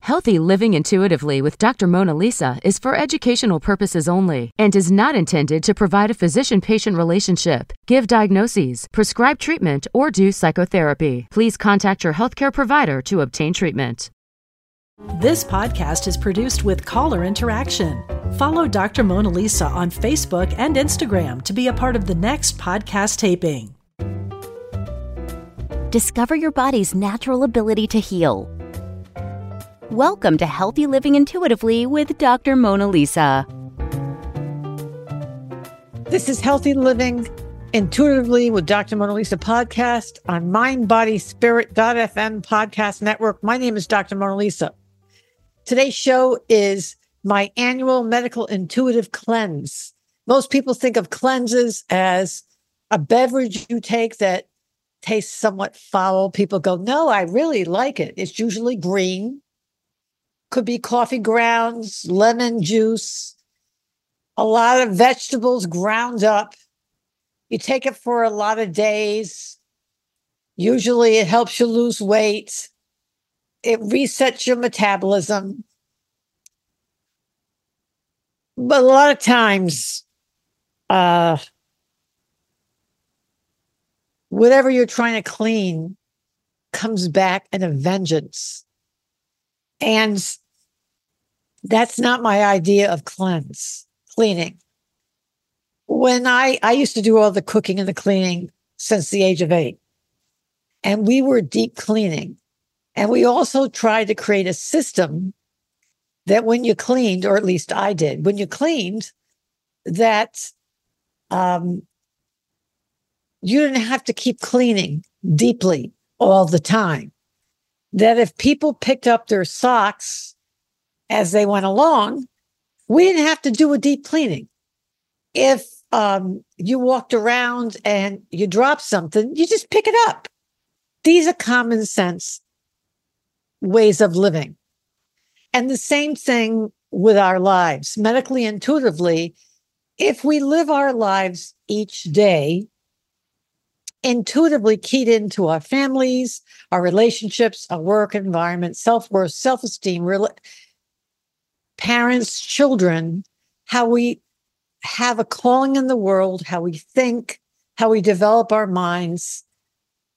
Healthy living intuitively with Dr. Mona Lisa is for educational purposes only and is not intended to provide a physician patient relationship, give diagnoses, prescribe treatment, or do psychotherapy. Please contact your healthcare provider to obtain treatment. This podcast is produced with caller interaction. Follow Dr. Mona Lisa on Facebook and Instagram to be a part of the next podcast taping. Discover your body's natural ability to heal. Welcome to Healthy Living Intuitively with Dr. Mona Lisa. This is Healthy Living Intuitively with Dr. Mona Lisa podcast on MindBodySpirit.fm podcast network. My name is Dr. Mona Lisa. Today's show is my annual medical intuitive cleanse. Most people think of cleanses as a beverage you take that tastes somewhat foul. People go, no, I really like it. It's usually green could be coffee grounds, lemon juice, a lot of vegetables ground up. You take it for a lot of days. Usually it helps you lose weight. It resets your metabolism. But a lot of times, uh, whatever you're trying to clean comes back in a vengeance. And that's not my idea of cleanse, cleaning. When I, I used to do all the cooking and the cleaning since the age of eight, and we were deep cleaning. And we also tried to create a system that when you cleaned, or at least I did, when you cleaned, that um, you didn't have to keep cleaning deeply all the time that if people picked up their socks as they went along, we didn't have to do a deep cleaning. If um, you walked around and you dropped something, you just pick it up. These are common sense ways of living. And the same thing with our lives, medically intuitively. If we live our lives each day intuitively keyed into our families, our relationships, our work environment, self worth, self esteem, parents, children, how we have a calling in the world, how we think, how we develop our minds,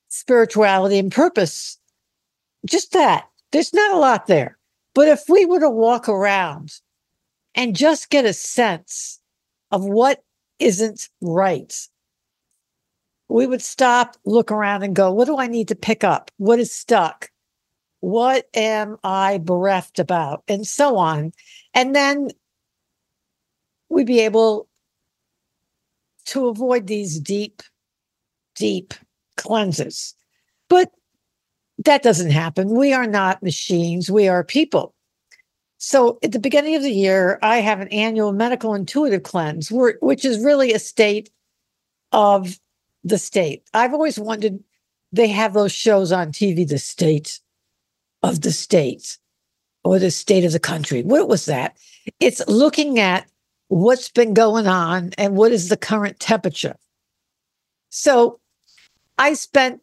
spirituality, and purpose. Just that. There's not a lot there. But if we were to walk around and just get a sense of what isn't right, we would stop, look around, and go, what do I need to pick up? What is stuck? What am I bereft about? And so on. And then we'd be able to avoid these deep, deep cleanses. But that doesn't happen. We are not machines, we are people. So at the beginning of the year, I have an annual medical intuitive cleanse, which is really a state of the state. I've always wondered, they have those shows on TV, the state of the state or the state of the country. What was that? It's looking at what's been going on and what is the current temperature. So I spent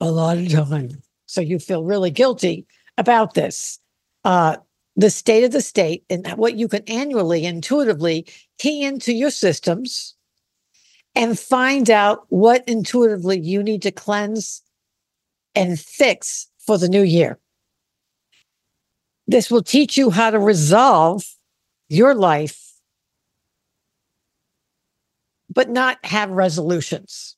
a lot of time. So you feel really guilty about this. Uh, the state of the state and what you can annually, intuitively key into your systems and find out what intuitively you need to cleanse and fix for the new year. This will teach you how to resolve your life, but not have resolutions.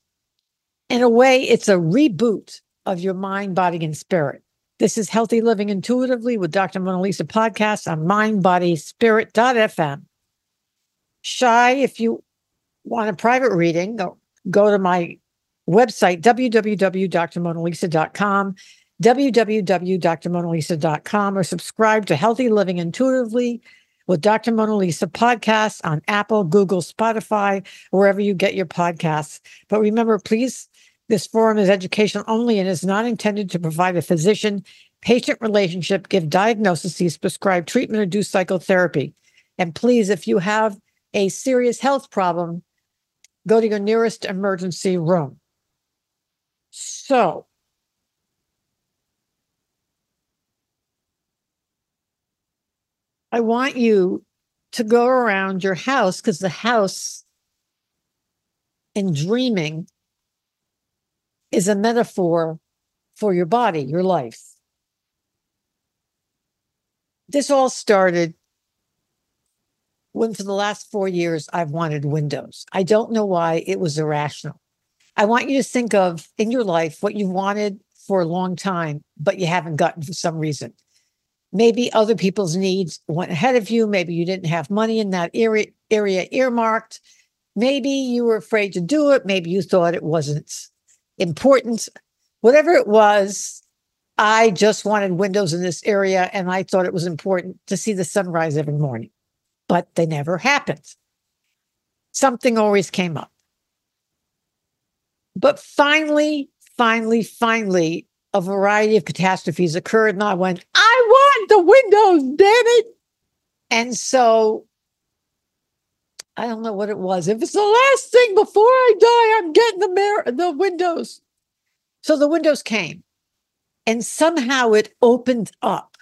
In a way, it's a reboot of your mind, body, and spirit. This is Healthy Living Intuitively with Dr. Mona Lisa podcast on mindbodyspirit.fm. Shy, if you want a private reading, go, to my website, www.drmonalisa.com, www.drmonalisa.com, or subscribe to Healthy Living Intuitively with Dr. Mona Lisa podcast on Apple, Google, Spotify, wherever you get your podcasts. But remember, please, this forum is educational only and is not intended to provide a physician patient relationship, give diagnoses, prescribe treatment, or do psychotherapy. And please, if you have a serious health problem, go to your nearest emergency room. So, I want you to go around your house because the house in dreaming is a metaphor for your body, your life. This all started when, for the last four years, I've wanted windows. I don't know why it was irrational. I want you to think of in your life what you wanted for a long time, but you haven't gotten for some reason. Maybe other people's needs went ahead of you. Maybe you didn't have money in that area, area earmarked. Maybe you were afraid to do it. Maybe you thought it wasn't important. Whatever it was, I just wanted windows in this area and I thought it was important to see the sunrise every morning, but they never happened. Something always came up. But finally, finally, finally, a variety of catastrophes occurred, and I went, I want the windows, damn it. And so I don't know what it was. If it's the last thing before I die, I'm getting the mirror, the windows. So the windows came, and somehow it opened up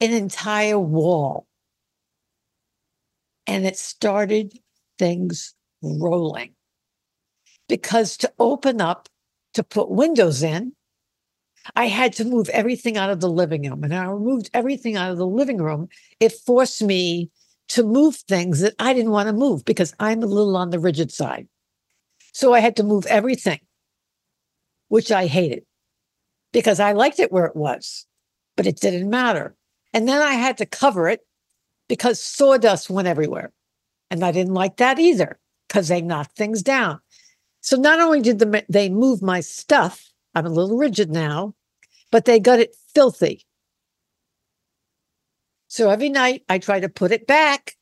an entire wall. And it started things rolling. Because to open up, to put windows in, I had to move everything out of the living room. And I removed everything out of the living room. It forced me to move things that I didn't want to move because I'm a little on the rigid side. So I had to move everything, which I hated because I liked it where it was, but it didn't matter. And then I had to cover it because sawdust went everywhere. And I didn't like that either because they knocked things down. So not only did the, they move my stuff, I'm a little rigid now, but they got it filthy. So every night I try to put it back.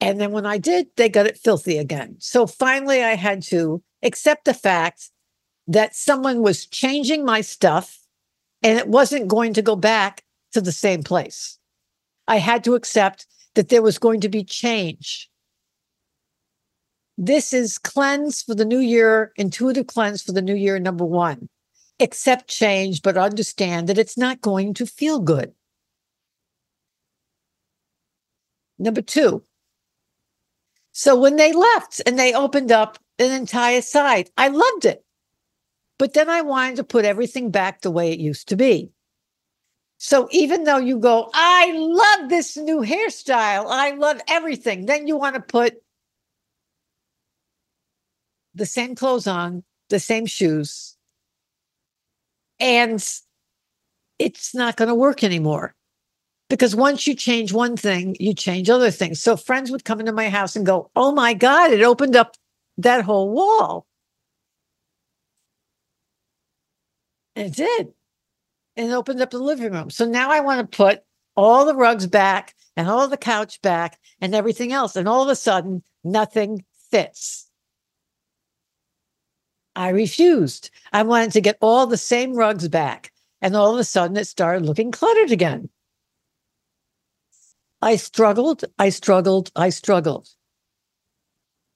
And then when I did, they got it filthy again. So finally, I had to accept the fact that someone was changing my stuff and it wasn't going to go back to the same place. I had to accept that there was going to be change. This is cleanse for the new year, intuitive cleanse for the new year, number one accept change, but understand that it's not going to feel good. Number two, so when they left and they opened up an entire side, I loved it. But then I wanted to put everything back the way it used to be. So even though you go, I love this new hairstyle, I love everything, then you want to put the same clothes on, the same shoes, and it's not going to work anymore. Because once you change one thing, you change other things. So friends would come into my house and go, Oh my God, it opened up that whole wall. And it did. And it opened up the living room. So now I want to put all the rugs back and all the couch back and everything else. And all of a sudden, nothing fits. I refused. I wanted to get all the same rugs back. And all of a sudden, it started looking cluttered again. I struggled, I struggled, I struggled.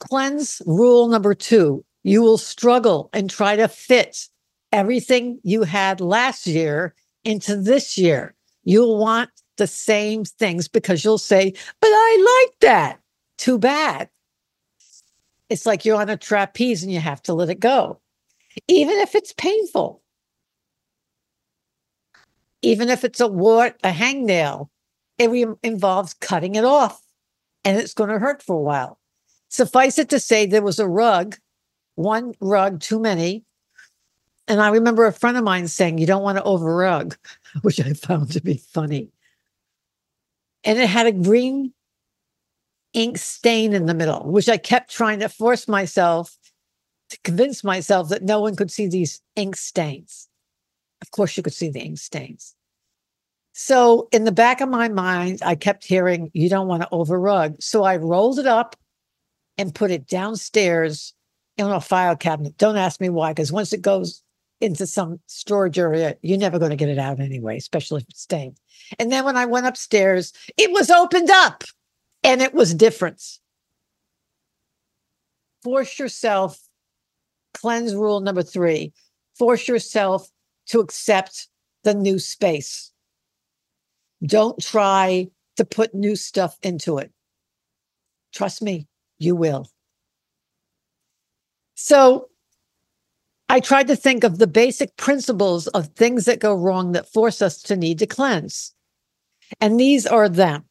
Cleanse rule number two you will struggle and try to fit everything you had last year into this year. You'll want the same things because you'll say, but I like that. Too bad. It's like you're on a trapeze and you have to let it go, even if it's painful. Even if it's a wart, a hangnail, it re- involves cutting it off and it's going to hurt for a while. Suffice it to say, there was a rug, one rug too many. And I remember a friend of mine saying, You don't want to over rug, which I found to be funny. And it had a green ink stain in the middle, which I kept trying to force myself to convince myself that no one could see these ink stains. Of course, you could see the ink stains. So, in the back of my mind, I kept hearing, You don't want to over rug. So, I rolled it up and put it downstairs in a file cabinet. Don't ask me why, because once it goes into some storage area, you're never going to get it out anyway, especially if it's stained. And then when I went upstairs, it was opened up and it was different. Force yourself, cleanse rule number three, force yourself to accept the new space. Don't try to put new stuff into it. Trust me, you will. So I tried to think of the basic principles of things that go wrong that force us to need to cleanse. And these are them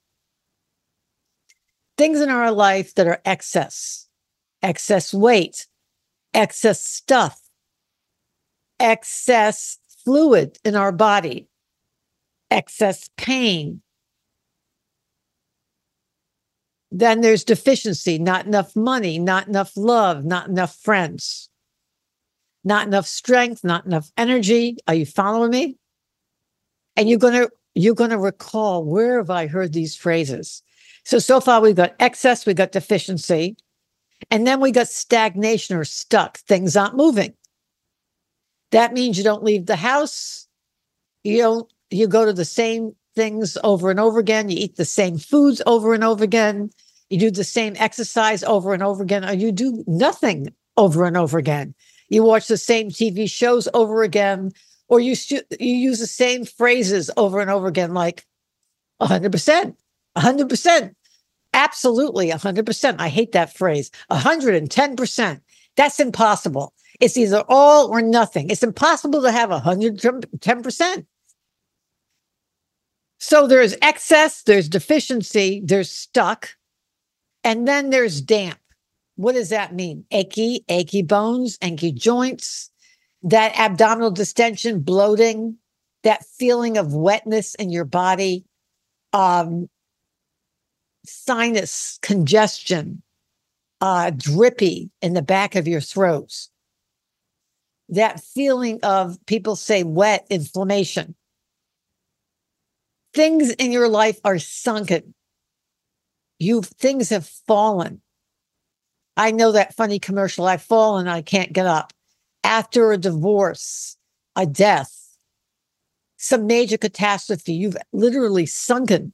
things in our life that are excess, excess weight, excess stuff, excess fluid in our body, excess pain. Then there's deficiency, not enough money, not enough love, not enough friends not enough strength, not enough energy. Are you following me? And you're going to you're going to recall where have I heard these phrases? So so far we've got excess, we've got deficiency, and then we got stagnation or stuck. Things aren't moving. That means you don't leave the house. You don't you go to the same things over and over again. You eat the same foods over and over again. You do the same exercise over and over again, or you do nothing over and over again you watch the same TV shows over again, or you stu- you use the same phrases over and over again, like 100%, 100%, absolutely 100%. I hate that phrase, 110%. That's impossible. It's either all or nothing. It's impossible to have 110%. So there's excess, there's deficiency, there's stuck, and then there's damp. What does that mean? Achy, achy bones, achy joints, that abdominal distension, bloating, that feeling of wetness in your body, um, sinus congestion, uh, drippy in the back of your throat. That feeling of people say wet inflammation. Things in your life are sunken. You things have fallen. I know that funny commercial. I fall and I can't get up. After a divorce, a death, some major catastrophe, you've literally sunken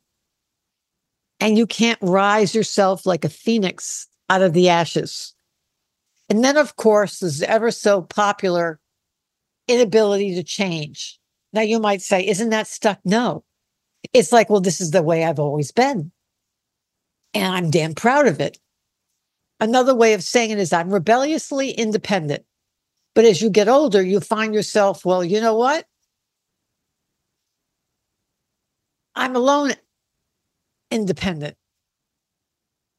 and you can't rise yourself like a phoenix out of the ashes. And then, of course, this ever so popular inability to change. Now, you might say, isn't that stuck? No. It's like, well, this is the way I've always been. And I'm damn proud of it. Another way of saying it is I'm rebelliously independent. But as you get older, you find yourself, well, you know what? I'm alone independent.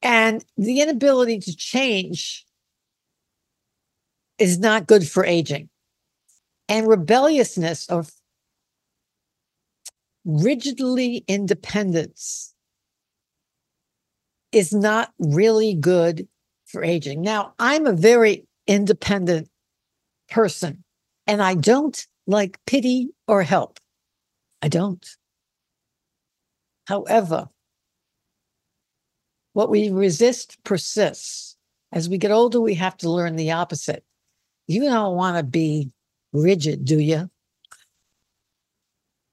And the inability to change is not good for aging. And rebelliousness or rigidly independence is not really good for aging. Now, I'm a very independent person and I don't like pity or help. I don't. However, what we resist persists. As we get older, we have to learn the opposite. You don't want to be rigid, do you?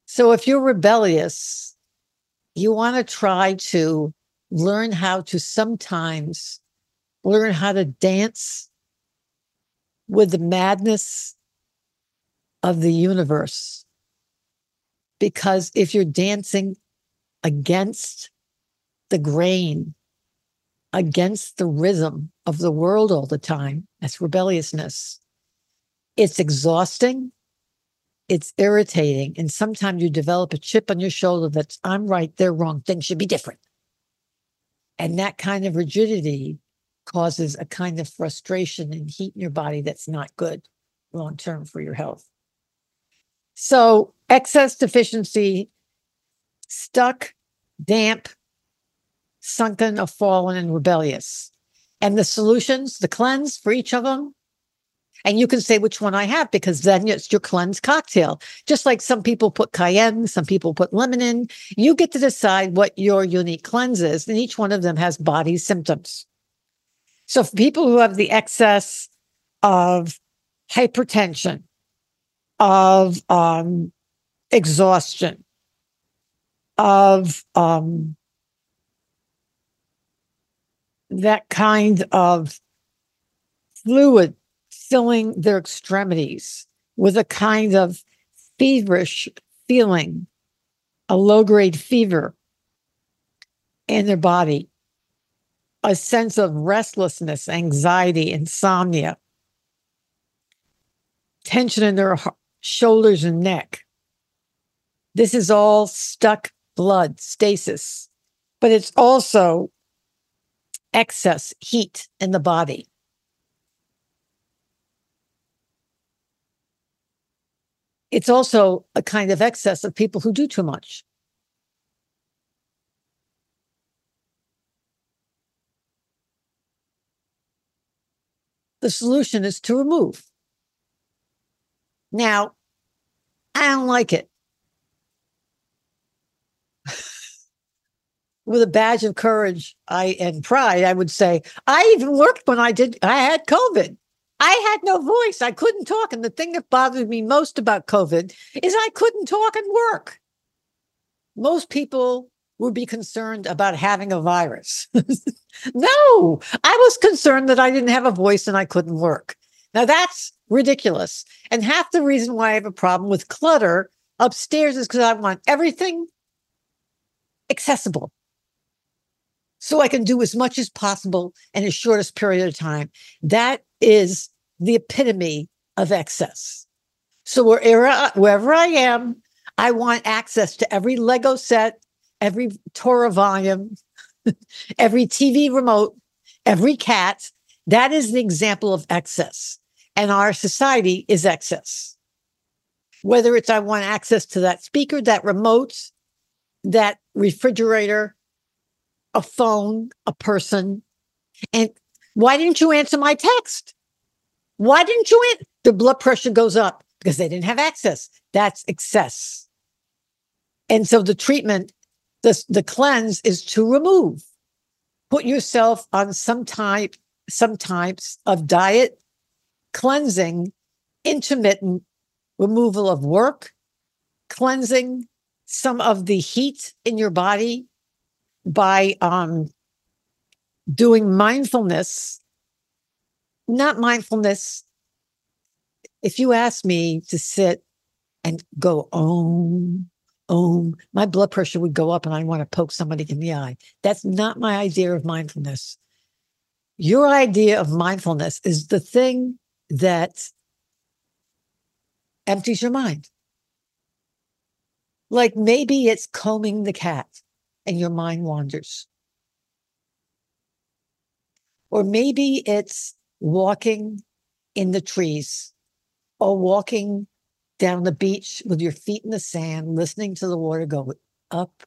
So if you're rebellious, you want to try to learn how to sometimes learn how to dance with the madness of the universe. Because if you're dancing against the grain, against the rhythm of the world all the time. That's rebelliousness. It's exhausting. It's irritating. And sometimes you develop a chip on your shoulder that's, I'm right, they're wrong. Things should be different. And that kind of rigidity causes a kind of frustration and heat in your body that's not good long term for your health. So, excess deficiency, stuck, damp, sunken, or fallen, and rebellious. And the solutions, the cleanse for each of them. And you can say which one I have because then it's your cleanse cocktail. Just like some people put cayenne, some people put lemon in. You get to decide what your unique cleanse is. And each one of them has body symptoms. So for people who have the excess of hypertension, of um, exhaustion, of um, that kind of fluid filling their extremities with a kind of feverish feeling, a low grade fever in their body, a sense of restlessness, anxiety, insomnia, tension in their shoulders and neck. This is all stuck blood, stasis, but it's also excess heat in the body. It's also a kind of excess of people who do too much. The solution is to remove. Now, I don't like it. With a badge of courage I and pride, I would say, I even worked when I did I had COVID. I had no voice. I couldn't talk. And the thing that bothered me most about COVID is I couldn't talk and work. Most people would be concerned about having a virus. no, I was concerned that I didn't have a voice and I couldn't work. Now that's ridiculous. And half the reason why I have a problem with clutter upstairs is because I want everything accessible. So I can do as much as possible in the shortest period of time. That is the epitome of excess. So wherever, wherever I am, I want access to every Lego set, every Torah volume, every TV remote, every cat. That is an example of excess. And our society is excess. Whether it's I want access to that speaker, that remote, that refrigerator, a phone, a person. And why didn't you answer my text? Why didn't you? The blood pressure goes up because they didn't have access. That's excess. And so the treatment, the, the cleanse is to remove. Put yourself on some type, some types of diet cleansing, intermittent removal of work, cleansing some of the heat in your body by um, doing mindfulness. Not mindfulness. If you ask me to sit and go, om, om, my blood pressure would go up and I want to poke somebody in the eye. That's not my idea of mindfulness. Your idea of mindfulness is the thing that empties your mind. Like maybe it's combing the cat and your mind wanders. Or maybe it's walking in the trees or walking down the beach with your feet in the sand, listening to the water go up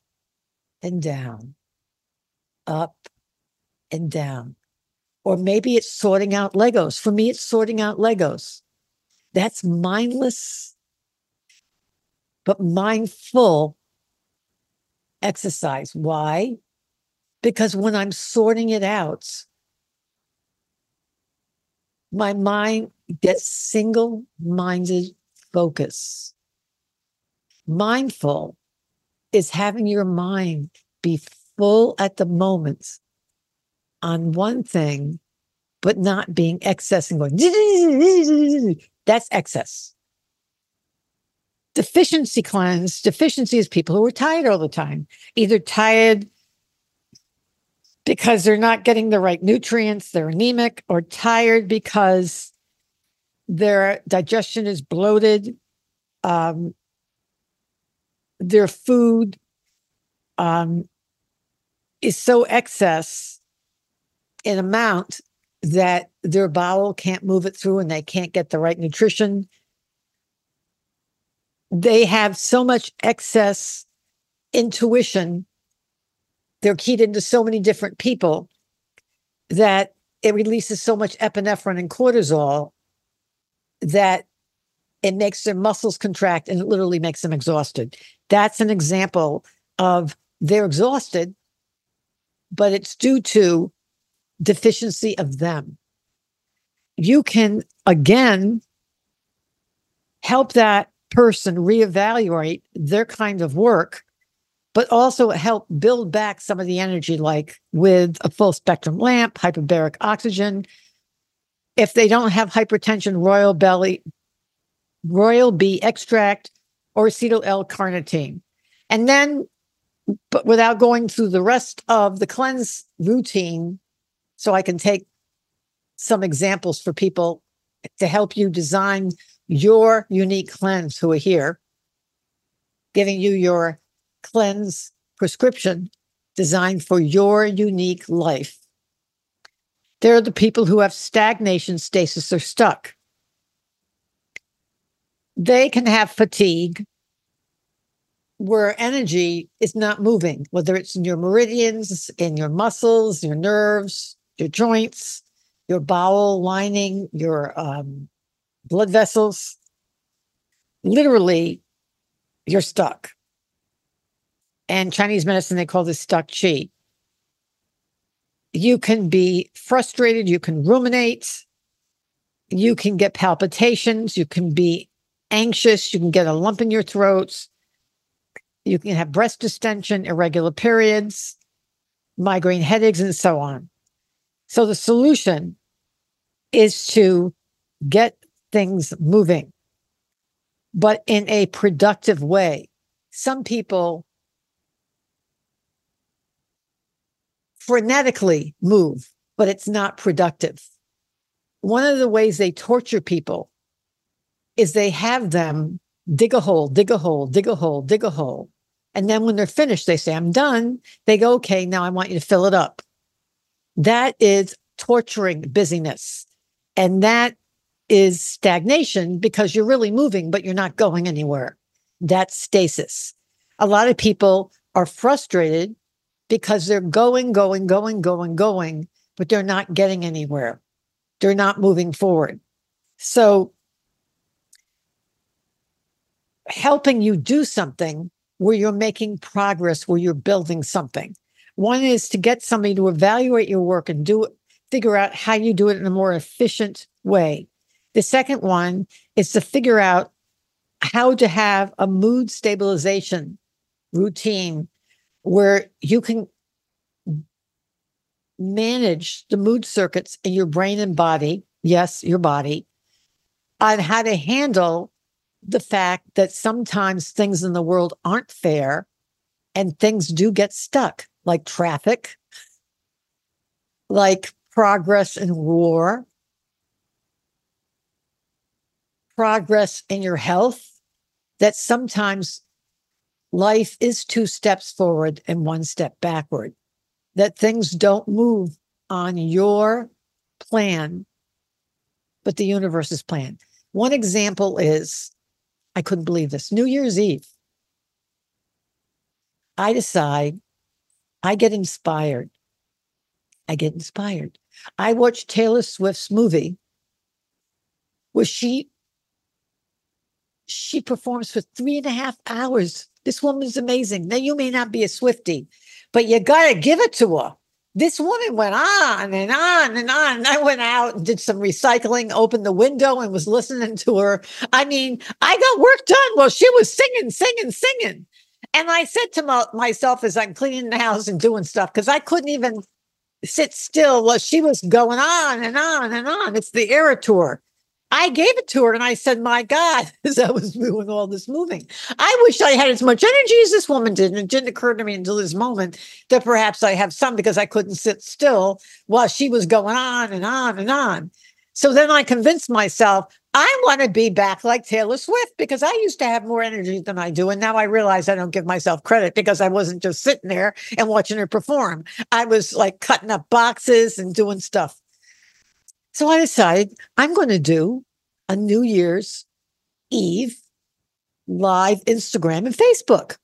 and down, up and down. Or maybe it's sorting out Legos. For me, it's sorting out Legos. That's mindless, but mindful exercise. Why? Because when I'm sorting it out, my mind gets single minded focus. Mindful is having your mind be full at the moment on one thing, but not being excess and going, that's excess. Deficiency cleanse, deficiency is people who are tired all the time, either tired because they're not getting the right nutrients, they're anemic, or tired because their digestion is bloated, um, their food um, is so excess in amount that their bowel can't move it through and they can't get the right nutrition. They have so much excess intuition. They're keyed into so many different people that it releases so much epinephrine and cortisol that it makes their muscles contract and it literally makes them exhausted. That's an example of they're exhausted, but it's due to deficiency of them. You can again help that person reevaluate their kind of work, but also help build back some of the energy, like with a full spectrum lamp, hyperbaric oxygen. If they don't have hypertension, royal jelly, royal bee extract, or acetyl L-carnitine. And then, but without going through the rest of the cleanse routine, so I can take some examples for people to help you design your unique cleanse who are here, giving you your cleanse prescription designed for your unique life. There are the people who have stagnation, stasis, or stuck. They can have fatigue where energy is not moving, whether it's in your meridians, in your muscles, your nerves, your joints, your bowel lining, your um, blood vessels. Literally, you're stuck. And Chinese medicine, they call this stuck chi. You can be frustrated, you can ruminate, you can get palpitations, you can be anxious, you can get a lump in your throat, you can have breast distension, irregular periods, migraine headaches, and so on. So the solution is to get things moving, but in a productive way. Some people frenetically move, but it's not productive. One of the ways they torture people is they have them dig a hole, dig a hole, dig a hole, dig a hole. And then when they're finished, they say, I'm done. They go, okay, now I want you to fill it up. That is torturing busyness. And that is stagnation because you're really moving, but you're not going anywhere. That's stasis. A lot of people are frustrated because they're going, going, going, going, going, but they're not getting anywhere. They're not moving forward. So, helping you do something where you're making progress, where you're building something. One is to get somebody to evaluate your work and do it, figure out how you do it in a more efficient way. The second one is to figure out how to have a mood stabilization routine where you can manage the mood circuits in your brain and body. Yes, your body, on how to handle the fact that sometimes things in the world aren't fair and things do get stuck, like traffic, like progress in war, progress in your health, that sometimes life is two steps forward and one step backward, that things don't move on your plan, but the universe's plan. One example is I couldn't believe this New Year's Eve. I decide, I get inspired. I get inspired. I watched Taylor Swift's movie where she she performs for three and a half hours. This woman is amazing. Now you may not be a Swiftie, but you gotta give it to her. This woman went on and on and on. And I went out and did some recycling, opened the window and was listening to her. I mean, I got work done while she was singing, singing, singing. And I said to my, myself as I'm cleaning the house and doing stuff, because I couldn't even sit still while she was going on and on and on. It's the Era Tour. I gave it to her and I said, My God, as I was doing all this moving, I wish I had as much energy as this woman did. And it didn't occur to me until this moment that perhaps I have some because I couldn't sit still while she was going on and on and on. So then I convinced myself, I want to be back like Taylor Swift because I used to have more energy than I do. And now I realize I don't give myself credit because I wasn't just sitting there and watching her perform. I was like cutting up boxes and doing stuff. So I decided I'm going to do a New Year's Eve live Instagram and Facebook.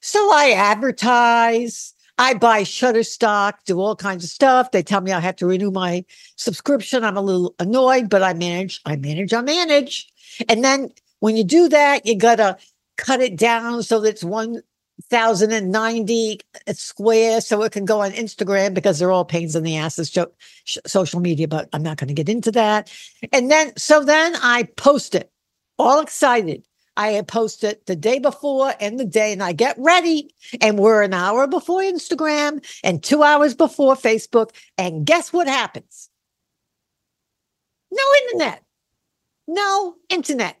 So I advertise, I buy Shutterstock, do all kinds of stuff. They tell me I have to renew my subscription. I'm a little annoyed, but I manage, I manage, I manage. And then when you do that, you gotta cut it down so that it's one 1090 square so it can go on Instagram because they're all pains in the asses social media but I'm not going to get into that. And then so then I post it all excited. I post it the day before and the day and I get ready and we're an hour before Instagram and 2 hours before Facebook and guess what happens? No internet. No internet.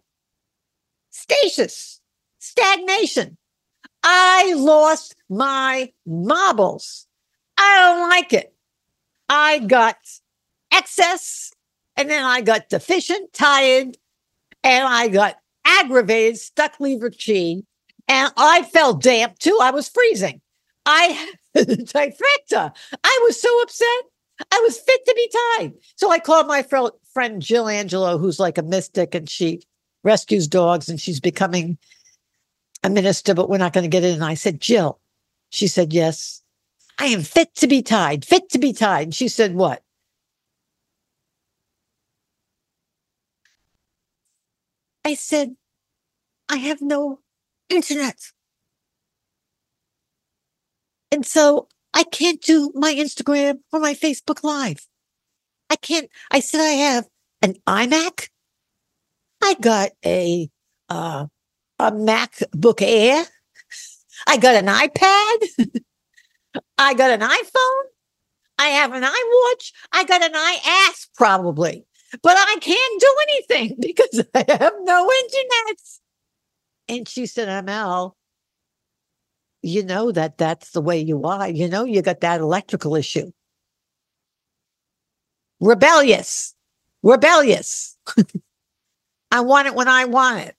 Stasis. Stagnation I lost my marbles. I don't like it. I got excess and then I got deficient, tired, and I got aggravated, stuck liver chi, and I felt damp too. I was freezing. I trifecta. I was so upset. I was fit to be tied. So I called my friend Jill Angelo, who's like a mystic and she rescues dogs and she's becoming a minister, but we're not going to get in. And I said, Jill, she said, yes, I am fit to be tied, fit to be tied. And she said, what? I said, I have no internet. And so I can't do my Instagram or my Facebook Live. I can't. I said I have an iMac. I got a uh, a MacBook Air. I got an iPad. I got an iPhone. I have an iWatch. I got an iAss probably, but I can't do anything because I have no internet. And she said, ML, you know that that's the way you are. You know, you got that electrical issue. Rebellious, rebellious. I want it when I want it.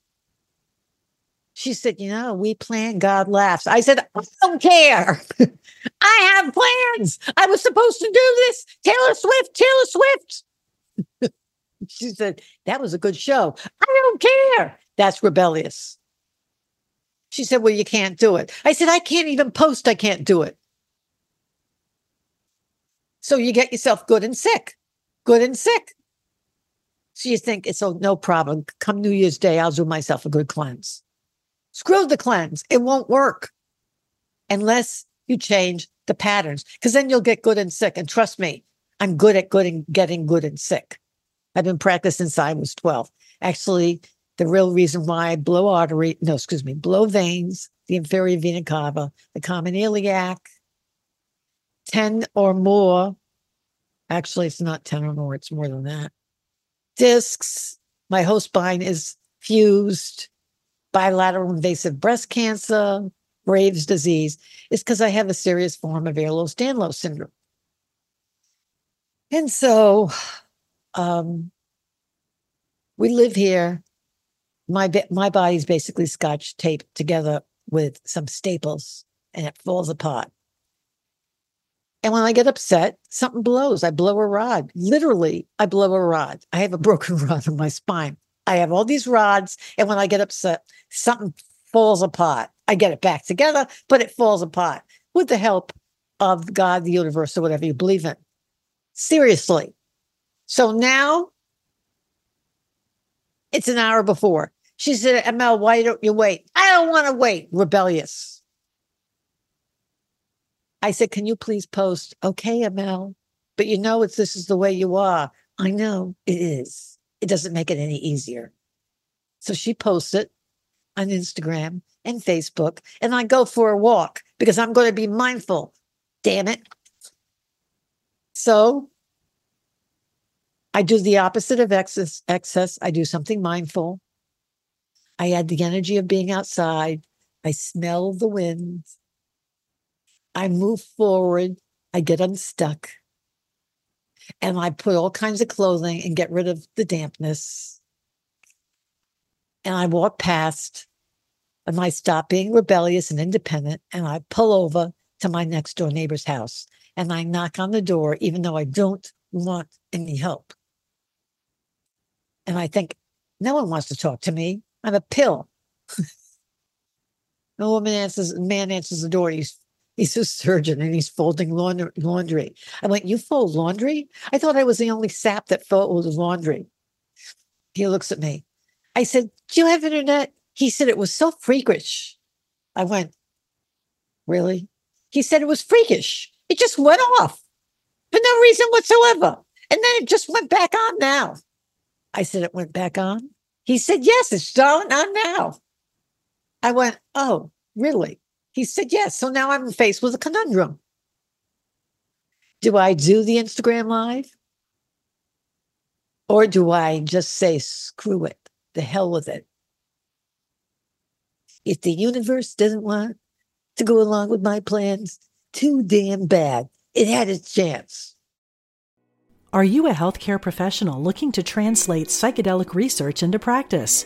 She said, You know, we plan, God laughs. I said, I don't care. I have plans. I was supposed to do this. Taylor Swift, Taylor Swift. she said, That was a good show. I don't care. That's rebellious. She said, Well, you can't do it. I said, I can't even post. I can't do it. So you get yourself good and sick, good and sick. So you think it's oh, no problem. Come New Year's Day, I'll do myself a good cleanse. Screw the cleanse. It won't work unless you change the patterns because then you'll get good and sick. And trust me, I'm good at good and getting good and sick. I've been practicing since I was 12. Actually, the real reason why I blow artery, no, excuse me, blow veins, the inferior vena cava, the common iliac, 10 or more. Actually, it's not 10 or more, it's more than that. Discs, my whole spine is fused bilateral invasive breast cancer, Graves' disease, is because I have a serious form of Ehlers-Danlos syndrome. And so um, we live here. My, my body's basically scotch taped together with some staples and it falls apart. And when I get upset, something blows. I blow a rod. Literally, I blow a rod. I have a broken rod in my spine. I have all these rods, and when I get upset, something falls apart. I get it back together, but it falls apart with the help of God, the universe, or whatever you believe in. Seriously. So now it's an hour before. She said, ML, why don't you wait? I don't want to wait. Rebellious. I said, Can you please post? Okay, ML. But you know it's this is the way you are. I know it is it doesn't make it any easier. So she posts it on Instagram and Facebook, and I go for a walk because I'm going to be mindful. Damn it. So I do the opposite of excess. Excess. I do something mindful. I add the energy of being outside. I smell the wind. I move forward. I get unstuck. And I put all kinds of clothing and get rid of the dampness. And I walk past and I stop being rebellious and independent and I pull over to my next door neighbor's house and I knock on the door, even though I don't want any help. And I think, no one wants to talk to me. I'm a pill. the woman answers, man answers the door. He's he's a surgeon and he's folding laundry. I went, you fold laundry? I thought I was the only sap that folded laundry. He looks at me. I said, do you have internet? He said it was so freakish. I went, really? He said it was freakish. It just went off for no reason whatsoever. And then it just went back on now. I said, it went back on? He said, yes, it's on, on now. I went, oh, really? He said, yes. So now I'm faced with a conundrum. Do I do the Instagram live? Or do I just say, screw it, the hell with it? If the universe doesn't want to go along with my plans, too damn bad. It had its chance. Are you a healthcare professional looking to translate psychedelic research into practice?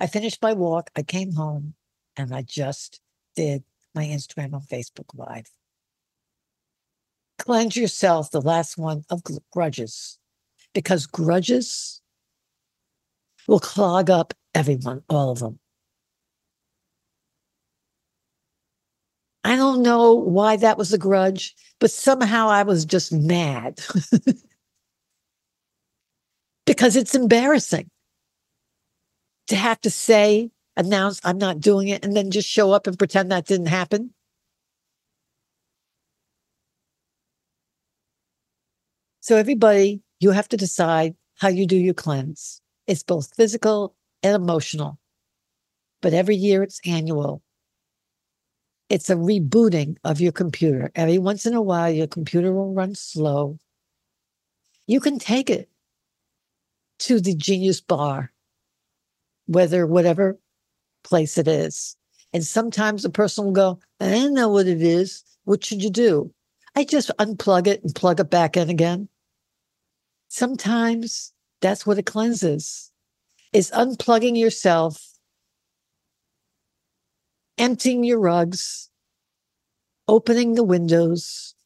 I finished my walk. I came home and I just did my Instagram and Facebook Live. Cleanse yourself, the last one of grudges, because grudges will clog up everyone, all of them. I don't know why that was a grudge, but somehow I was just mad because it's embarrassing to have to say, announce, I'm not doing it, and then just show up and pretend that didn't happen? So, everybody, you have to decide how you do your cleanse. It's both physical and emotional, but every year it's annual. It's a rebooting of your computer. Every once in a while, your computer will run slow. You can take it to the Genius Bar whether whatever place it is. And sometimes the person will go, I don't know what it is. What should you do? I just unplug it and plug it back in again. Sometimes that's what it cleanses is unplugging yourself, emptying your rugs, opening the windows,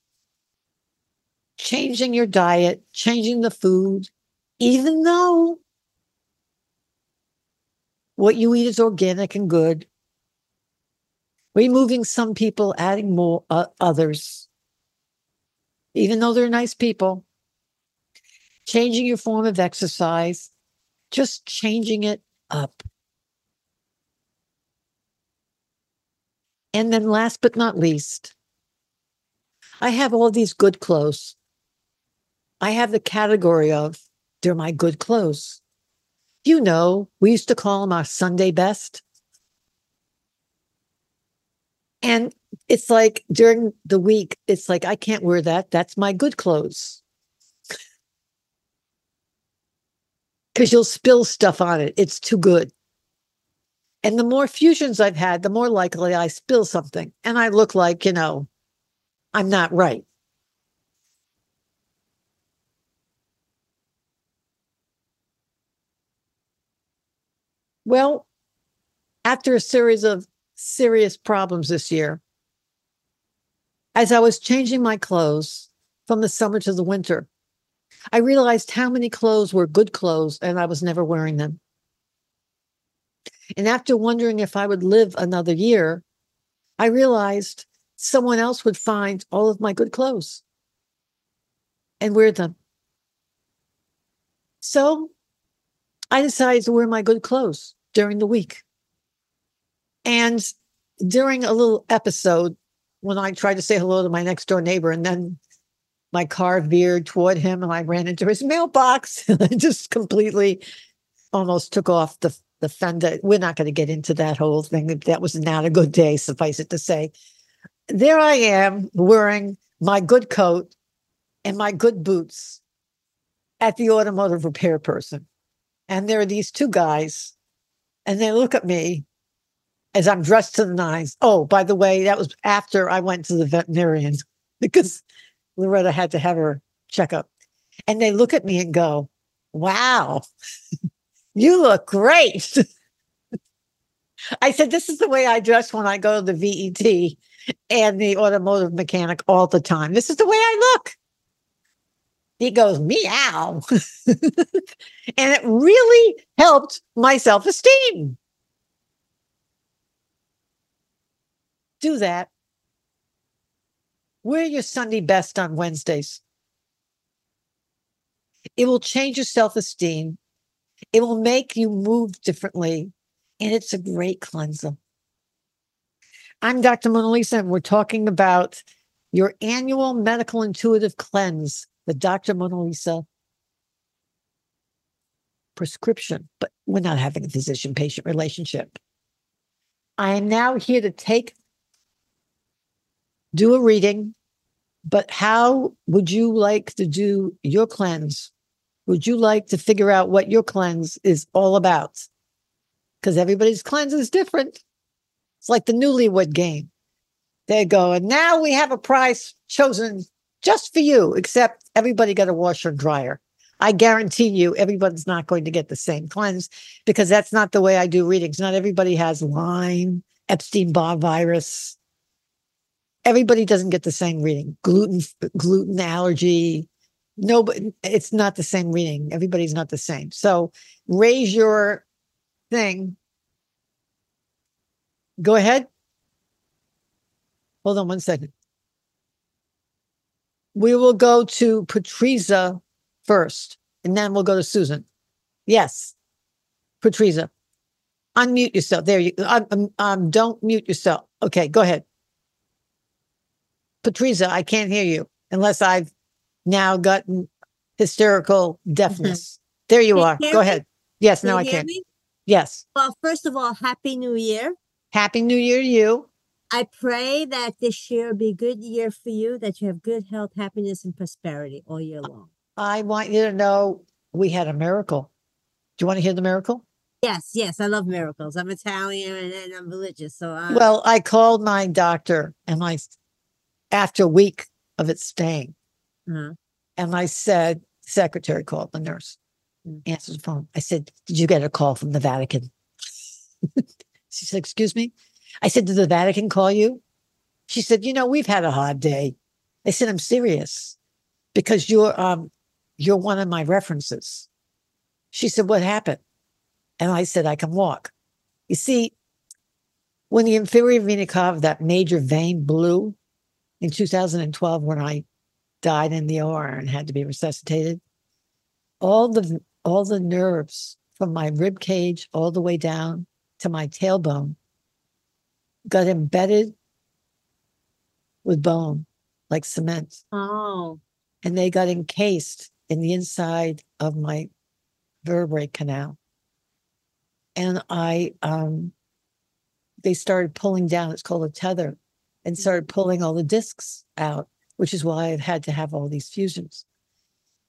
changing your diet, changing the food, even though what you eat is organic and good. Removing some people, adding more uh, others, even though they're nice people. Changing your form of exercise, just changing it up. And then, last but not least, I have all these good clothes. I have the category of They're my good clothes. You know, we used to call them our Sunday best. And it's like during the week, it's like, I can't wear that. That's my good clothes. Because you'll spill stuff on it. It's too good. And the more fusions I've had, the more likely I spill something. And I look like, you know, I'm not right. Well, after a series of serious problems this year, as I was changing my clothes from the summer to the winter, I realized how many clothes were good clothes and I was never wearing them. And after wondering if I would live another year, I realized someone else would find all of my good clothes and wear them. So I decided to wear my good clothes during the week. And during a little episode, when I tried to say hello to my next door neighbor, and then my car veered toward him and I ran into his mailbox and I just completely almost took off the, the fender. We're not going to get into that whole thing. That was not a good day, suffice it to say. There I am wearing my good coat and my good boots at the automotive repair person. And there are these two guys, and they look at me as I'm dressed to the nines. Oh, by the way, that was after I went to the veterinarian because Loretta had to have her checkup. And they look at me and go, Wow, you look great. I said, This is the way I dress when I go to the VET and the automotive mechanic all the time. This is the way I look. He goes, meow. and it really helped my self esteem. Do that. Wear your Sunday best on Wednesdays. It will change your self esteem. It will make you move differently. And it's a great cleanser. I'm Dr. Mona Lisa, and we're talking about your annual medical intuitive cleanse, the Dr. Mona Lisa prescription, but we're not having a physician patient relationship. I am now here to take, do a reading, but how would you like to do your cleanse? Would you like to figure out what your cleanse is all about? Because everybody's cleanse is different. It's like the newlywed game. They go, and now we have a prize chosen just for you, except everybody got a washer and dryer. I guarantee you, everybody's not going to get the same cleanse because that's not the way I do readings. Not everybody has Lyme, Epstein Barr virus. Everybody doesn't get the same reading. Gluten, gluten allergy. No, it's not the same reading. Everybody's not the same. So raise your thing. Go ahead. Hold on one second. We will go to Patriza first, and then we'll go to Susan. Yes, Patriza. Unmute yourself. There you um, um, um, don't mute yourself. Okay, go ahead. Patriza, I can't hear you unless I've now gotten hysterical deafness. There you Can are. you Go me? ahead. Yes, Can now you I hear can. me? Yes. Well, first of all, Happy New Year. Happy New Year to you. I pray that this year be a good year for you, that you have good health, happiness, and prosperity all year long. I want you to know we had a miracle. Do you want to hear the miracle? Yes, yes, I love miracles. I'm Italian and, and I'm religious, so uh, Well, I called my doctor and I, after a week of it staying, uh, and I said, secretary called the nurse, Mm. answers the phone. I said, Did you get a call from the Vatican? she said, Excuse me? I said, Did the Vatican call you? She said, You know, we've had a hard day. I said, I'm serious because you're um you're one of my references. She said, What happened? And I said, I can walk. You see, when the inferior vena cava, that major vein blew in 2012 when I died in the OR and had to be resuscitated, all the all the nerves from my rib cage all the way down to my tailbone got embedded with bone like cement oh, and they got encased in the inside of my vertebrae canal. And I, um, they started pulling down, it's called a tether, and started pulling all the discs out, which is why I've had to have all these fusions.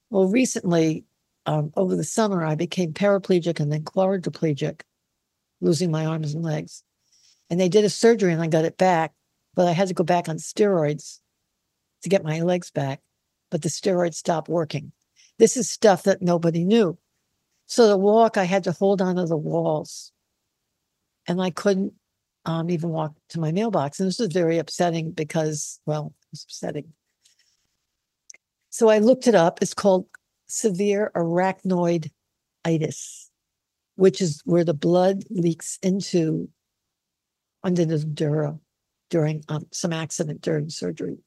Well, recently, um, over the summer, I became paraplegic and then quadriplegic, losing my arms and legs. And they did a surgery and I got it back, but I had to go back on steroids to get my legs back. But the steroids stopped working. This is stuff that nobody knew. So to walk, I had to hold onto the walls, and I couldn't um, even walk to my mailbox. And this was very upsetting because, well, it was upsetting. So I looked it up. It's called severe arachnoiditis, which is where the blood leaks into under the dura during um, some accident during surgery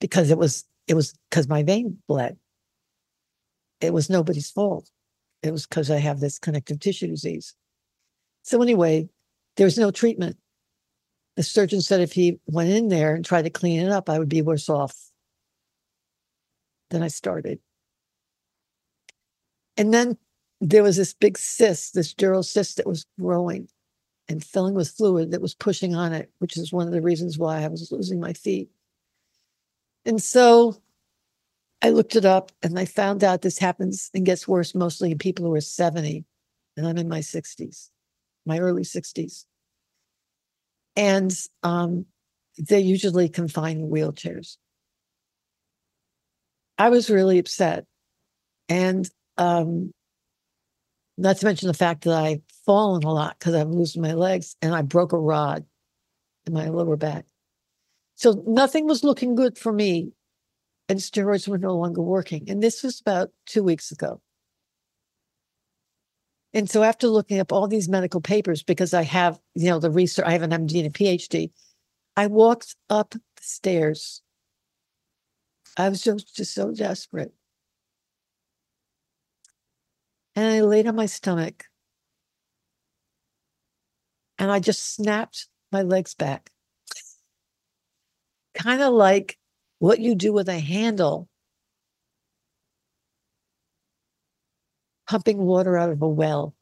because it was it was because my vein bled. It was nobody's fault. It was because I have this connective tissue disease. So anyway, there was no treatment. The surgeon said if he went in there and tried to clean it up, I would be worse off than I started. And then there was this big cyst, this dural cyst that was growing and filling with fluid that was pushing on it, which is one of the reasons why I was losing my feet. And so I looked it up and I found out this happens and gets worse mostly in people who are 70, and I'm in my 60s, my early 60s. And um, they're usually confined in wheelchairs. I was really upset. And um, not to mention the fact that I've fallen a lot because I've losing my legs and I broke a rod in my lower back. So nothing was looking good for me and steroids were no longer working. And this was about two weeks ago. And so after looking up all these medical papers, because I have, you know, the research, I have an MD and a PhD, I walked up the stairs. I was just, just so desperate. And I laid on my stomach and I just snapped my legs back. Kind of like what you do with a handle pumping water out of a well.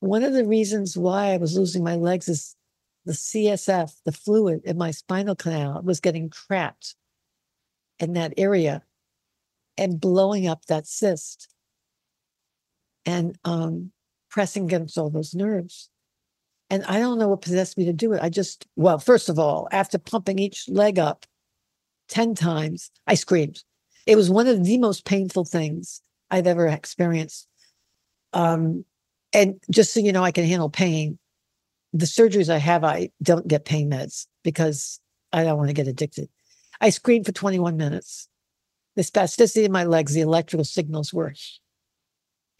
One of the reasons why I was losing my legs is the CSF, the fluid in my spinal canal, was getting trapped in that area and blowing up that cyst and um, pressing against all those nerves. And I don't know what possessed me to do it. I just, well, first of all, after pumping each leg up 10 times, I screamed. It was one of the most painful things I've ever experienced. Um, and just so you know, I can handle pain. The surgeries I have, I don't get pain meds because I don't want to get addicted. I screamed for 21 minutes. The spasticity in my legs, the electrical signals were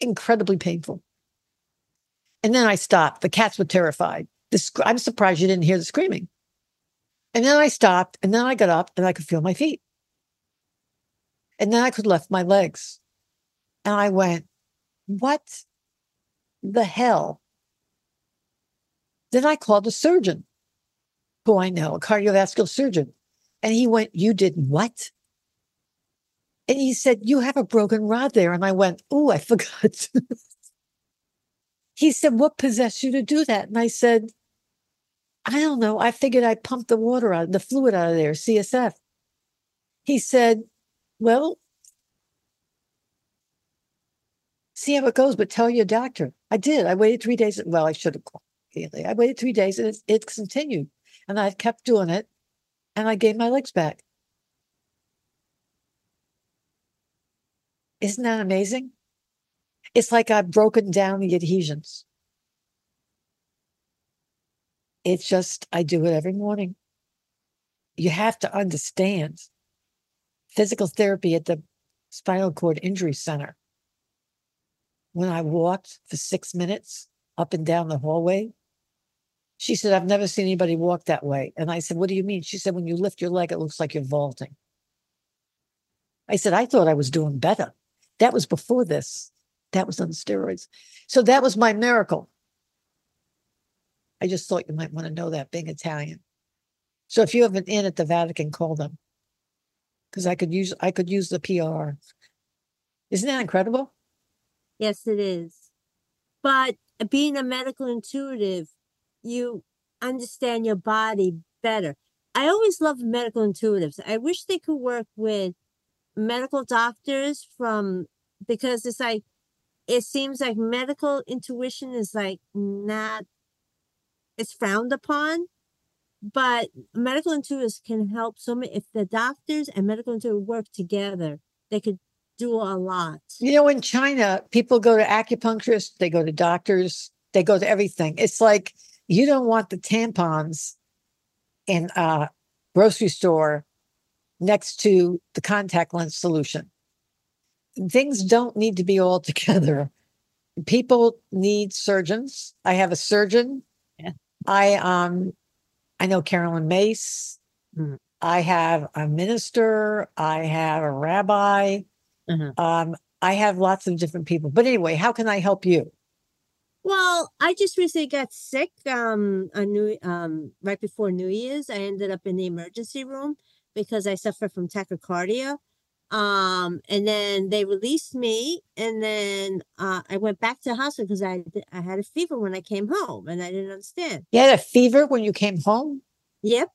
incredibly painful. And then I stopped. The cats were terrified. The, I'm surprised you didn't hear the screaming. And then I stopped and then I got up and I could feel my feet. And then I could lift my legs. And I went, What the hell? Then I called a surgeon who I know, a cardiovascular surgeon. And he went, You did what? And he said, You have a broken rod there. And I went, Oh, I forgot. he said, What possessed you to do that? And I said, I don't know. I figured I pumped the water out, the fluid out of there, CSF. He said, Well, see how it goes, but tell your doctor. I did. I waited three days. Well, I should have called. I waited three days and it, it's continued. And I've kept doing it and I gave my legs back. Isn't that amazing? It's like I've broken down the adhesions. It's just, I do it every morning. You have to understand physical therapy at the spinal cord injury center. When I walked for six minutes up and down the hallway, she said, I've never seen anybody walk that way. And I said, What do you mean? She said, When you lift your leg, it looks like you're vaulting. I said, I thought I was doing better. That was before this. That was on steroids. So that was my miracle. I just thought you might want to know that being Italian. So if you have an inn at the Vatican, call them. because I could use I could use the PR. Isn't that incredible? Yes, it is. But uh, being a medical intuitive, you understand your body better. I always love medical intuitives. I wish they could work with medical doctors from because it's like it seems like medical intuition is like not it's frowned upon but medical intuitives can help so many if the doctors and medical intuitives work together they could do a lot You know, in China, people go to acupuncturists, they go to doctors, they go to everything. It's like you don't want the tampons in a grocery store next to the contact lens solution. Things don't need to be all together. People need surgeons. I have a surgeon. Yeah. I um I know Caroline Myss. Mhm. I have a minister. I have a rabbi. Mhm. Um, I have lots of different people. But anyway, how can I help you? Well, I just recently got sick. Um, on New um right before New Year's, I ended up in the emergency room because I suffer from tachycardia. Um, and then they released me, and then uh, I went back to the hospital because I I had a fever when I came home, and I didn't understand. You had a fever when you came home? Yep.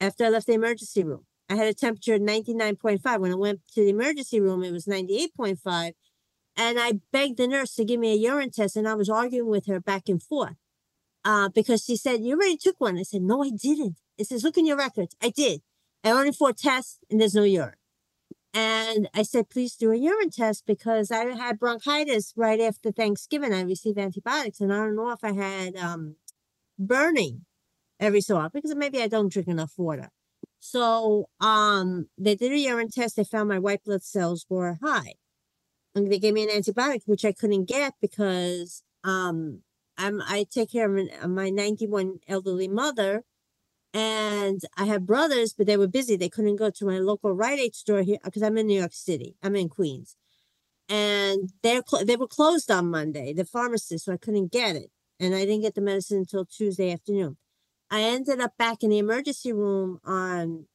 After I left the emergency room, I had a temperature of ninety nine point five. When I went to the emergency room, it was ninety eight point five. And I begged the nurse to give me a urine test, and I was arguing with her back and forth uh, because she said, You already took one. I said, No, I didn't. It says, Look in your records. I did. I only four tests, and there's no urine. And I said, Please do a urine test because I had bronchitis right after Thanksgiving. I received antibiotics, and I don't know if I had um, burning every so often because maybe I don't drink enough water. So um, they did a urine test. They found my white blood cells were high and they gave me an antibiotic which I couldn't get because um I'm I take care of of my 91 elderly mother and I have brothers but they were busy they couldn't go to my local Rite Aid store here because I'm in New York City I'm in Queens and they're clo- they were closed on Monday the pharmacist so I couldn't get it and I didn't get the medicine until Tuesday afternoon I ended up back in the emergency room on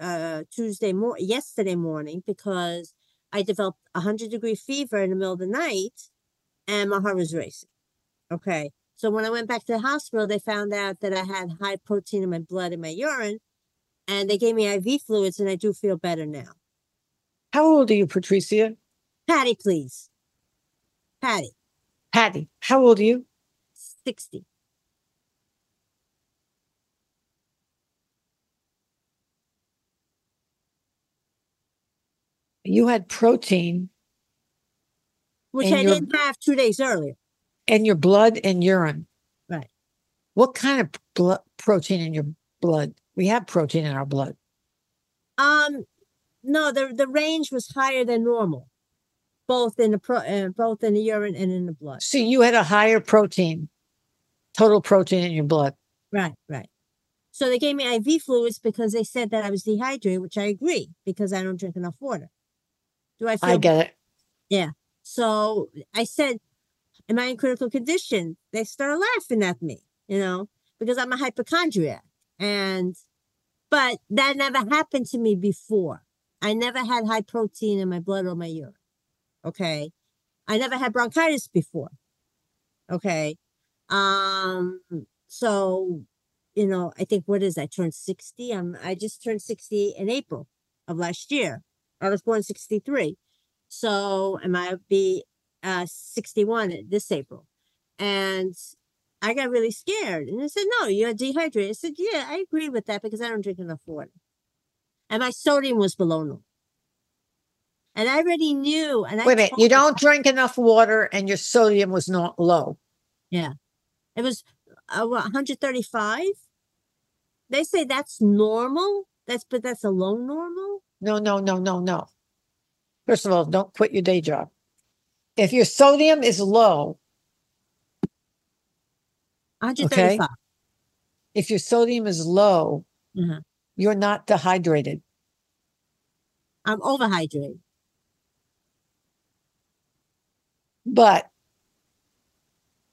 uh Tuesday mor yesterday morning because I developed a hundred degree fever in the middle of the night and my heart was racing. Okay. So when I went back to the hospital, they found out that I had high protein in my blood and my urine, and they gave me IV fluids, and I do feel better now. How old are you, Patricia? Patty, please. Patty, Patty, how old are you? 60. You had protein Which I you're- didn't have two days earlier. In your blood and urine. Right. What kind of blood protein in your blood? We have protein in our blood. Um, no, the the range was higher than normal, both in the pro, uh, both in the urine and in the blood. So you had a higher protein, total protein in your blood. Right, right. So they gave me IV fluids because they said that I was dehydrated, which I agree because I don't drink enough water. Do I feel? I get it. Yeah. So I said, "Am I in critical condition?" They start laughing at me, you know, because I'm a hypochondriac, and but that never happened to me before. I never had high protein in my blood or my urine. Okay, I never had bronchitis before. Okay, um, so you know, I think what is I turned sixty. I'm I just turned sixty in April of last year. I was born sixty three. So am I be uh 61 this April? And I got really scared. And I said, No, you're dehydrated. I said, Yeah, I agree with that because I don't drink enough water. And my sodium was below normal. And I already knew. And I Wait a minute. You don't drink enough water and your sodium was not low. Yeah, it was uh, what, 135. They say that's normal. That's but that's a low normal. No, no, no, no, no. First of all, don't quit your day job. If your sodium is low, 135. if your sodium is low, Mhm. you're not dehydrated. I'm overhydrated. But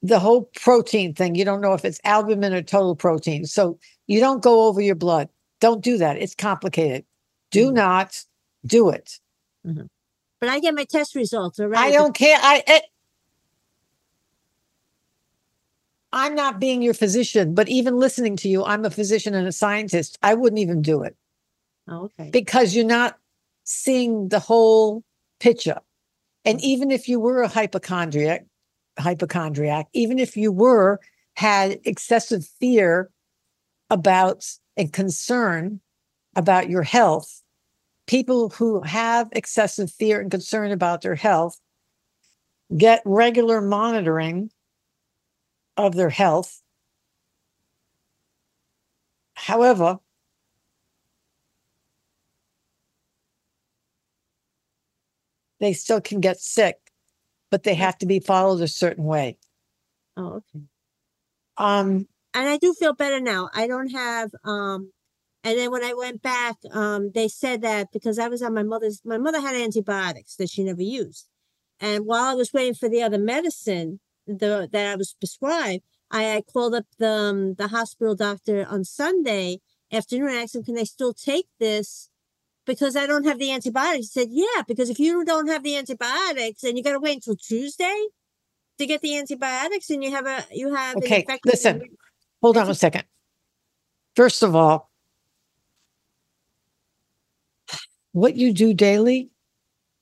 the whole protein thing, you don't know if it's albumin or total protein. So you don't go over your blood. Don't do that. It's complicated. Do not do it. But I get my test results already. I don't care. I it, I'm not being your physician, but even listening to you, I'm a physician and a scientist. I wouldn't even do it Oh, okay. because you're not seeing the whole picture. And mm-hmm. even if you were a hypochondriac, hypochondriac, even if you were had excessive fear about and concern about your health, people who have excessive fear and concern about their health get regular monitoring of their health. However, they still can get sick, but they have to be followed a certain way. Oh, okay. Um, And I do feel better now. I don't have um and then when I went back, um, they said that because I was on my mother's my mother had antibiotics that she never used. And while I was waiting for the other medicine the that I was prescribed, I, I called up the um, the hospital doctor on Sunday afternoon and asked him, Can I still take this? Because I don't have the antibiotics. He said, Yeah, because if you don't have the antibiotics and you gotta wait until Tuesday to get the antibiotics and you have a you have okay, listen, hold on a second. First of all, what you do daily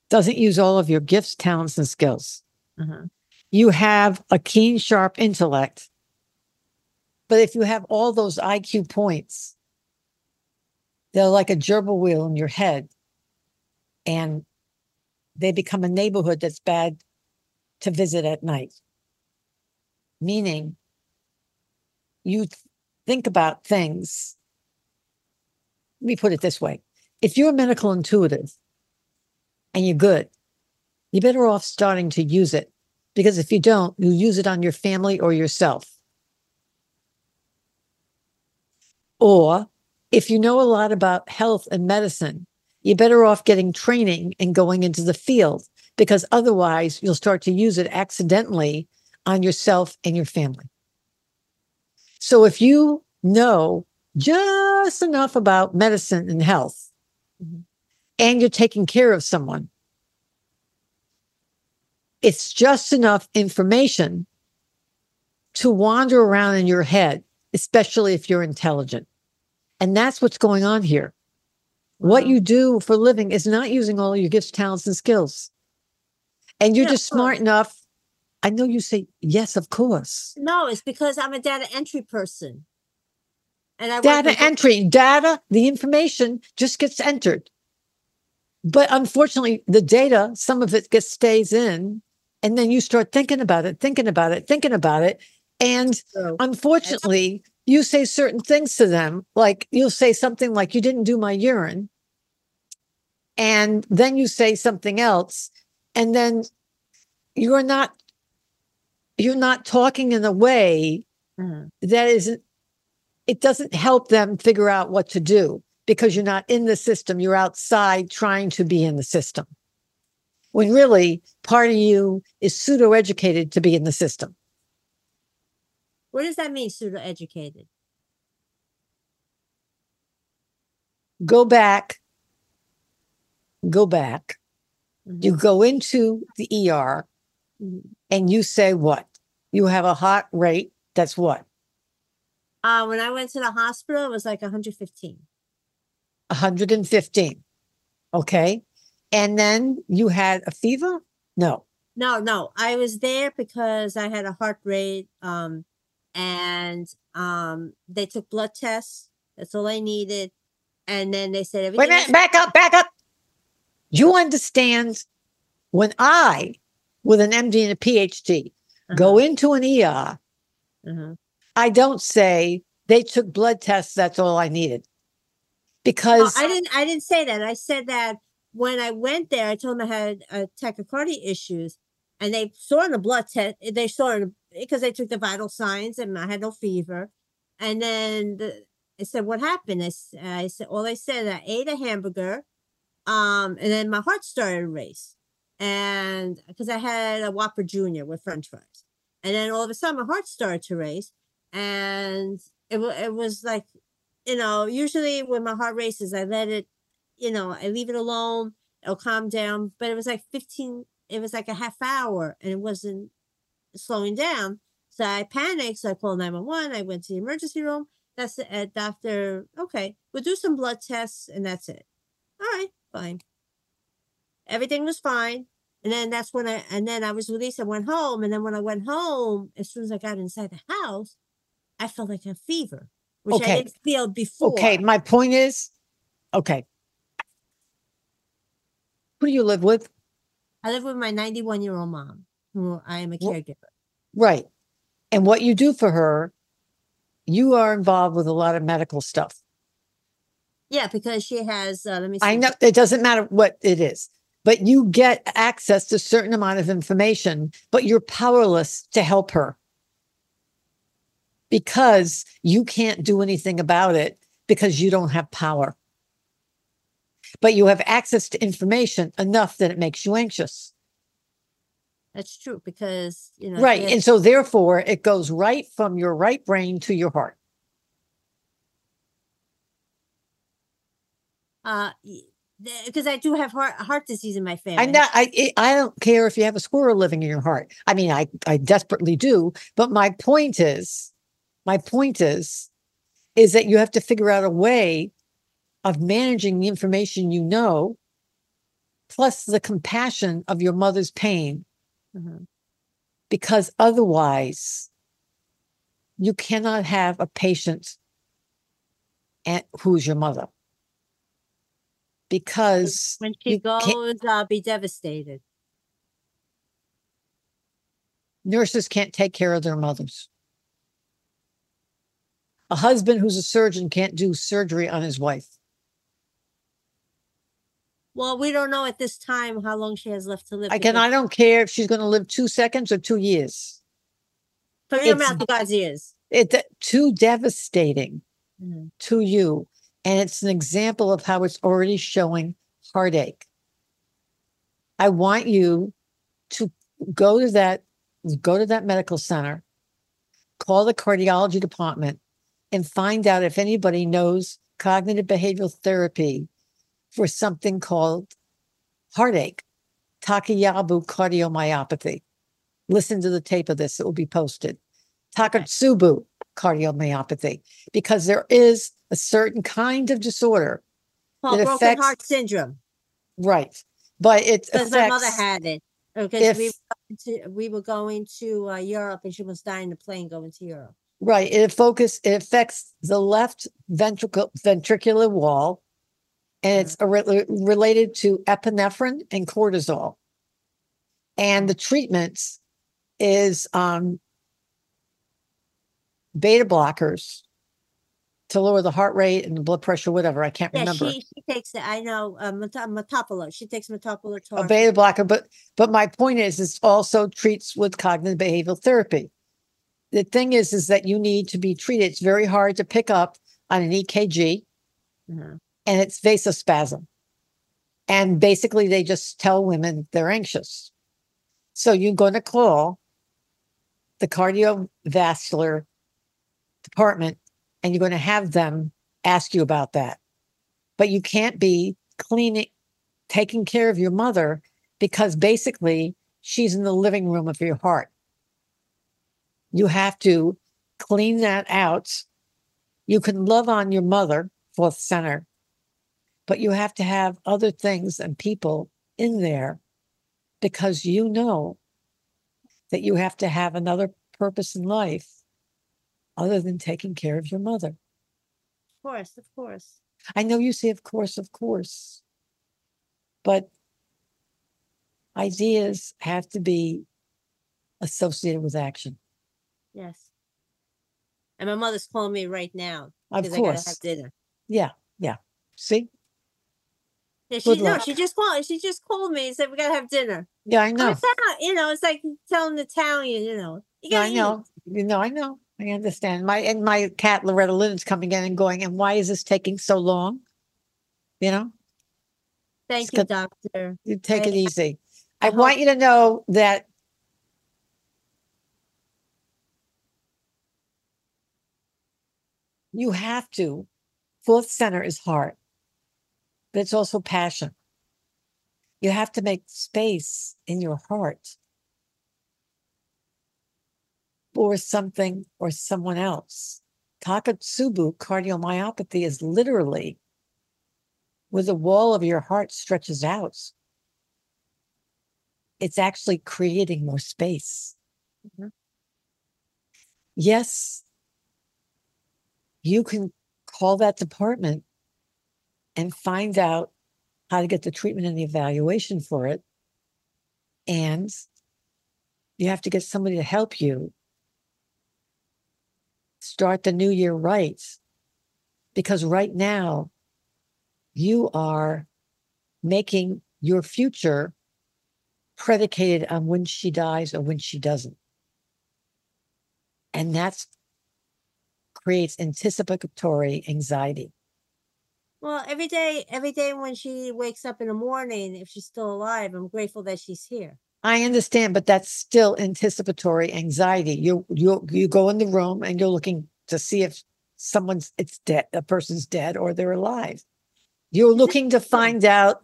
doesn't use all of your gifts, talents, and skills. Uh-huh. You have a keen, sharp intellect. But if you have all those IQ points, they're like a gerbil wheel in your head. And they become a neighborhood that's bad to visit at night. Meaning, you th- think about things. Let me put it this way if you're a medical intuitive and you're good, you're better off starting to use it because if you don't, you use it on your family or yourself. Or if you know a lot about health and medicine, you're better off getting training and going into the field because otherwise you'll start to use it accidentally on yourself and your family. So if you know just enough about medicine and health Mm-hmm. and you're taking care of someone, it's just enough information to wander around in your head, especially if you're intelligent. And that's what's going on here. What mm-hmm. you do for a living is not using all your gifts, talents, and skills. And you're Yeah, just smart enough. I know you say, yes, of course. No, it's because I'm a data entry person. And I Data with- entry, data, the information just gets entered. But unfortunately, the data, some of it gets stays in, and then you start thinking about it, thinking about it, thinking about it. And So, unfortunately, you say certain things to them, like you'll say something like, You didn't do my urine. And then you say something else, and then you're not you're not talking in a way Mhm. that isn't it doesn't help them figure out what to do because you're not in the system. You're outside trying to be in the system. When really part of you is pseudo educated to be in the system. What does that mean, pseudo educated? go back. Go back. You Mm-hmm. go into the er and you say what? You have a heart rate that's what Uh, when I went to the hospital, it was like 115. 115 okay and then you had a fever no No, no, I was there because I had a heart rate. Um, and um, they took blood tests. That's all I needed. And then they said. Wait a minute, back up, back up. You understand when I, with an MD and a PhD, go into an ER, uh I don't say they took blood tests, that's all I needed. Because I didn't. I didn't say that. I said that when I went there, I told them I had uh, tachycardia issues, and they saw in the blood test. They saw it because they took the vital signs, and I had no fever. And then the, I said, "What happened?" I said, "All I said, I ate a hamburger, um, and then my heart started to race, and because I had a Whopper Junior with French fries, and then all of a sudden my heart started to race, and it it was like, you know, usually when my heart races, I let it you know, I leave it alone, it'll calm down. But it was like 15, it was like a half hour and it wasn't slowing down. So I panicked. So I called 911. I went to the emergency room. That's the uh, doctor. Okay, we'll do some blood tests and that's it. All right, fine. Everything was fine. And then that's when I, and then I was released. I went home. And then when I went home, as soon as I got inside the house, I felt like a fever, which Okay. I didn't feel before. Okay, my point is, okay. Who do you live with? I live with my 91 year old mom, who I am a caregiver. Right. And what you do for her, you are involved with a lot of medical stuff. Yeah, because she has, uh, let me see. I know it doesn't matter what it is, but you get access to a certain amount of information, but you're powerless to help her because you can't do anything about it because you don't have power. But you have access to information enough that it makes you anxious. That's true because, you know, Right. And so therefore it goes right from your right brain to your heart. uh, because I do have heart, heart disease in my family. I know I I don't care if you have a squirrel living in your heart. I mean, I I desperately do. But my point is, my point is, is that you have to figure out a way of managing the information you know, plus the compassion of your mother's pain, Mhm. because otherwise, you cannot have a patient and who's your mother. Because When she goes, I'll be devastated. nurses can't take care of their mothers. A husband who's a surgeon can't do surgery on his wife. Well, we don't know at this time how long she has left to live. Again, I don't care if she's going to live two seconds or two years. Put your it's- mouth to God's ears. It's too devastating Mhm. to you. And it's an example of how it's already showing heartache. I want you to go to that, go to that medical center, call the cardiology department, and find out if anybody knows cognitive behavioral therapy for something called heartache, Takotsubo cardiomyopathy. Listen to the tape of this, it will be posted. Takotsubo cardiomyopathy, because there is a certain kind of disorder, Called broken affects- heart syndrome. right? But it Because my mother had it. Because we, were going to, we were going to uh, Europe and she was dying the plane going to Europe. Right, it focus, it affects the left ventricle ventricular wall, and it's re- related to epinephrine and cortisol. And the treatments is um, beta blockers to lower the heart rate and the blood pressure, whatever. I can't Yeah, remember. she, she takes it. I know uh. She takes Metoprolol. a beta blocker, but but my point is, it also treats with cognitive behavioral therapy. The thing is, is that you need to be treated. It's very hard to pick up on an EKG, Mhm. and it's vasospasm. And basically, they just tell women they're anxious. So you're going to call the cardiovascular department, and you're going to have them ask you about that. But you can't be cleaning, taking care of your mother because basically she's in the living room of your heart. You have to clean that out. You can love on your mother, fourth center, but you have to have other things and people in there because you know that you have to have another purpose in life other than taking care of your mother. Of course, of course. I know you say, of course, of course, but ideas have to be associated with action. Yes. And my mother's calling me right now Of because I gotta have dinner. Yeah. Yeah. See? Yeah, she Good no, luck. she just called. She just called me and said we gotta have dinner. Yeah, I know. You know, it's like telling Italian. You know, you gotta I eat. know. You know, I know. I understand. My and my cat Loretta Lynn's coming in and going, and why is this taking so long? You know, Thank It's you, good. doctor. you take it easy. I I want hope- you to know that you have to. Fourth center is heart. but it's also passion. You have to make space in your heart for something or someone else. Takotsubo cardiomyopathy is literally where the wall of your heart stretches out. It's actually creating more space. Mm-hmm. Yes, you can call that department and find out how to get the treatment and the evaluation for it. And you have to get somebody to help you start the new year right. Because right now, you are making your future predicated on when she dies or when she doesn't. And that's creates anticipatory anxiety. Well, every day, every day when she wakes up in the morning, if she's still alive, I'm grateful that she's here. I understand, but that's still anticipatory anxiety. You you you go in the room and you're looking to see if someone's it's dead, a person's dead or they're alive. You're looking to find out.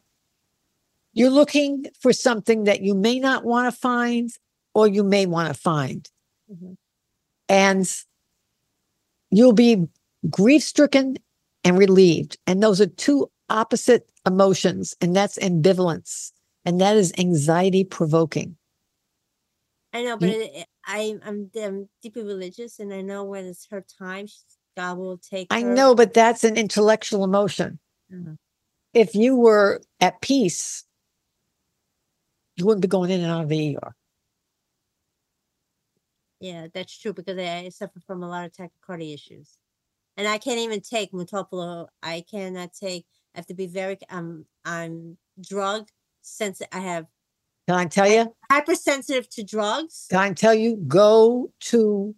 You're looking for something that you may not want to find or you may want to find. Mm-hmm. And you'll be grief stricken and relieved. And those are two opposite emotions, and that's ambivalence, and that is anxiety provoking. I know, but it, I, I'm, I'm deeply religious, and I know when it's her time, God will take. I know, but that's an intellectual emotion. Mm-hmm. If you were at peace, you wouldn't be going in and out of the ER. Yeah, that's true because I suffer from a lot of tachycardia issues, and I can't even take metoprolol. I cannot take. I have to be very. Um, I'm drug sensitive. I have. Can I tell you? Hypersensitive to drugs. Can I tell you? Go to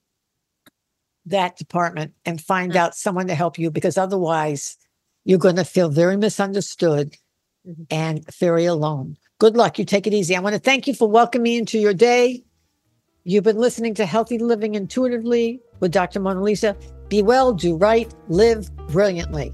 that department and find uh-huh. out someone to help you because otherwise you're going to feel very misunderstood mm-hmm. and very alone. Good luck. You take it easy. I want to thank you for welcoming me into your day. You've been listening to Healthy Living Intuitively with Dr. Mona Lisa. Be well, do right, live brilliantly.